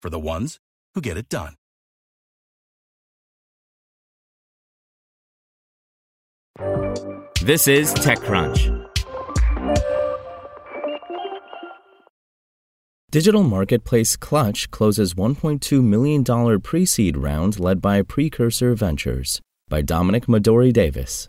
for the ones who get it done. This is TechCrunch. Digital marketplace Clutch closes $1.2 million pre seed round led by Precursor Ventures by Dominic Madori Davis.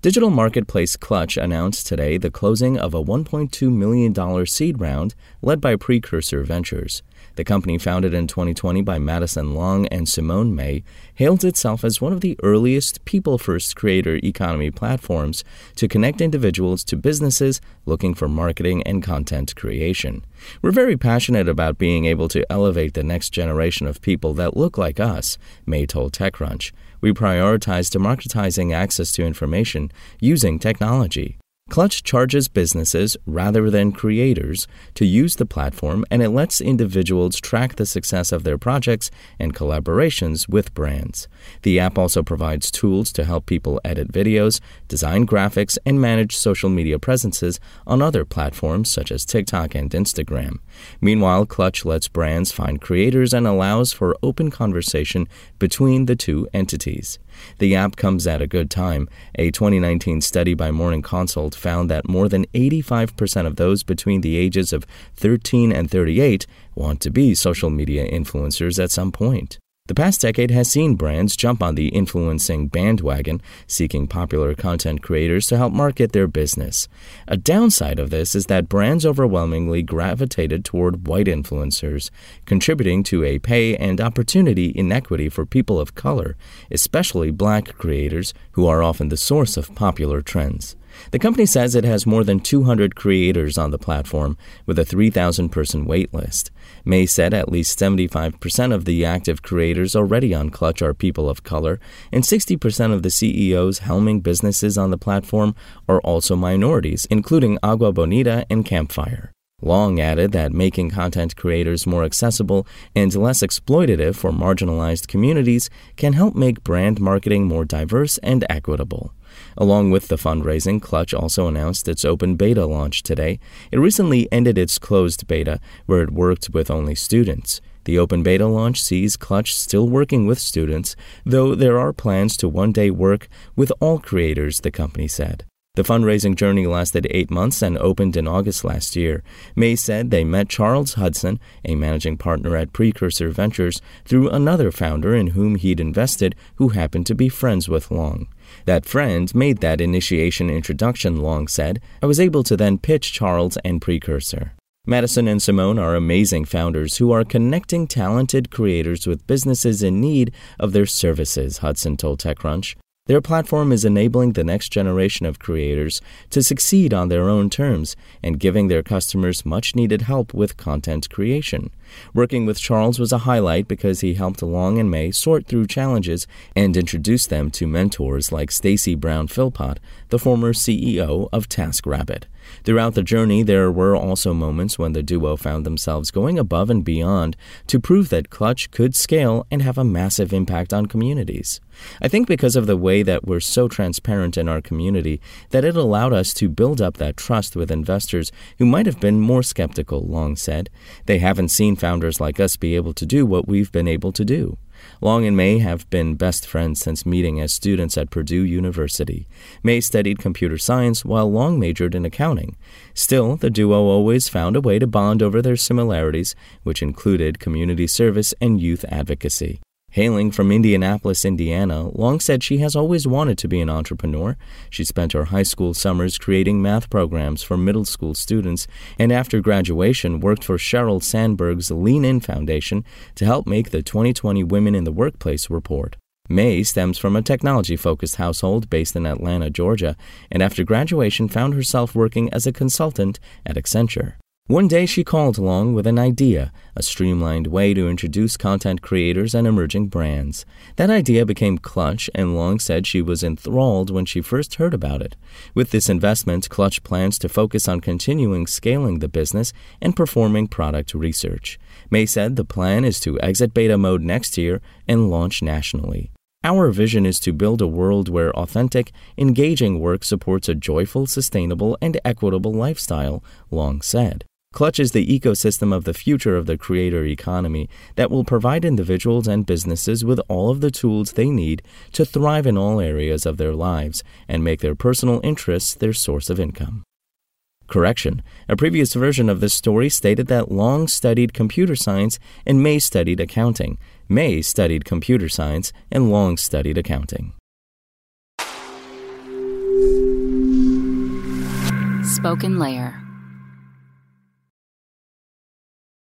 Digital marketplace Clutch announced today the closing of a $1.2 million seed round led by Precursor Ventures. The company, founded in 2020 by Madison Long and Simone May, hails itself as one of the earliest people first creator economy platforms to connect individuals to businesses looking for marketing and content creation. We're very passionate about being able to elevate the next generation of people that look like us, May told TechCrunch. We prioritize democratizing access to information using technology. Clutch charges businesses rather than creators to use the platform and it lets individuals track the success of their projects and collaborations with brands. The app also provides tools to help people edit videos, design graphics, and manage social media presences on other platforms such as TikTok and Instagram. Meanwhile, Clutch lets brands find creators and allows for open conversation between the two entities. The app comes at a good time. A 2019 study by Morning Consult found that more than 85% of those between the ages of 13 and 38 want to be social media influencers at some point. The past decade has seen brands jump on the influencing bandwagon, seeking popular content creators to help market their business. A downside of this is that brands overwhelmingly gravitated toward white influencers, contributing to a pay and opportunity inequity for people of color, especially black creators who are often the source of popular trends. The company says it has more than 200 creators on the platform with a 3,000 person waitlist. May said at least 75% of the active creators already on Clutch are people of color, and 60% of the CEOs helming businesses on the platform are also minorities, including Agua Bonita and Campfire. Long added that making content creators more accessible and less exploitative for marginalized communities can help make brand marketing more diverse and equitable. Along with the fundraising, Clutch also announced its open beta launch today. It recently ended its closed beta, where it worked with only students. The open beta launch sees Clutch still working with students, though there are plans to one day work with all creators, the company said. The fundraising journey lasted eight months and opened in August last year. May said they met Charles Hudson, a managing partner at Precursor Ventures, through another founder in whom he'd invested who happened to be friends with Long. That friend made that initiation introduction, Long said. I was able to then pitch Charles and Precursor. Madison and Simone are amazing founders who are connecting talented creators with businesses in need of their services, Hudson told TechCrunch. Their platform is enabling the next generation of creators to succeed on their own terms and giving their customers much needed help with content creation. Working with Charles was a highlight because he helped Long and May sort through challenges and introduce them to mentors like Stacy Brown Philpot, the former CEO of TaskRabbit. Throughout the journey, there were also moments when the duo found themselves going above and beyond to prove that Clutch could scale and have a massive impact on communities. I think because of the way that we're so transparent in our community, that it allowed us to build up that trust with investors who might have been more skeptical, Long said. They haven't seen founders like us be able to do what we've been able to do. Long and May have been best friends since meeting as students at Purdue University. May studied computer science while Long majored in accounting. Still, the duo always found a way to bond over their similarities, which included community service and youth advocacy. Hailing from Indianapolis, Indiana, Long said she has always wanted to be an entrepreneur. She spent her high school summers creating math programs for middle school students, and after graduation worked for Sheryl Sandberg's Lean In Foundation to help make the 2020 Women in the Workplace report. May stems from a technology focused household based in Atlanta, Georgia, and after graduation found herself working as a consultant at Accenture. One day she called along with an idea, a streamlined way to introduce content creators and emerging brands. That idea became Clutch, and Long said she was enthralled when she first heard about it. With this investment, Clutch plans to focus on continuing scaling the business and performing product research. May said the plan is to exit beta mode next year and launch nationally. Our vision is to build a world where authentic, engaging work supports a joyful, sustainable, and equitable lifestyle, Long said. Clutch is the ecosystem of the future of the creator economy that will provide individuals and businesses with all of the tools they need to thrive in all areas of their lives and make their personal interests their source of income. Correction. A previous version of this story stated that Long studied computer science and May studied accounting. May studied computer science and Long studied accounting. Spoken Layer.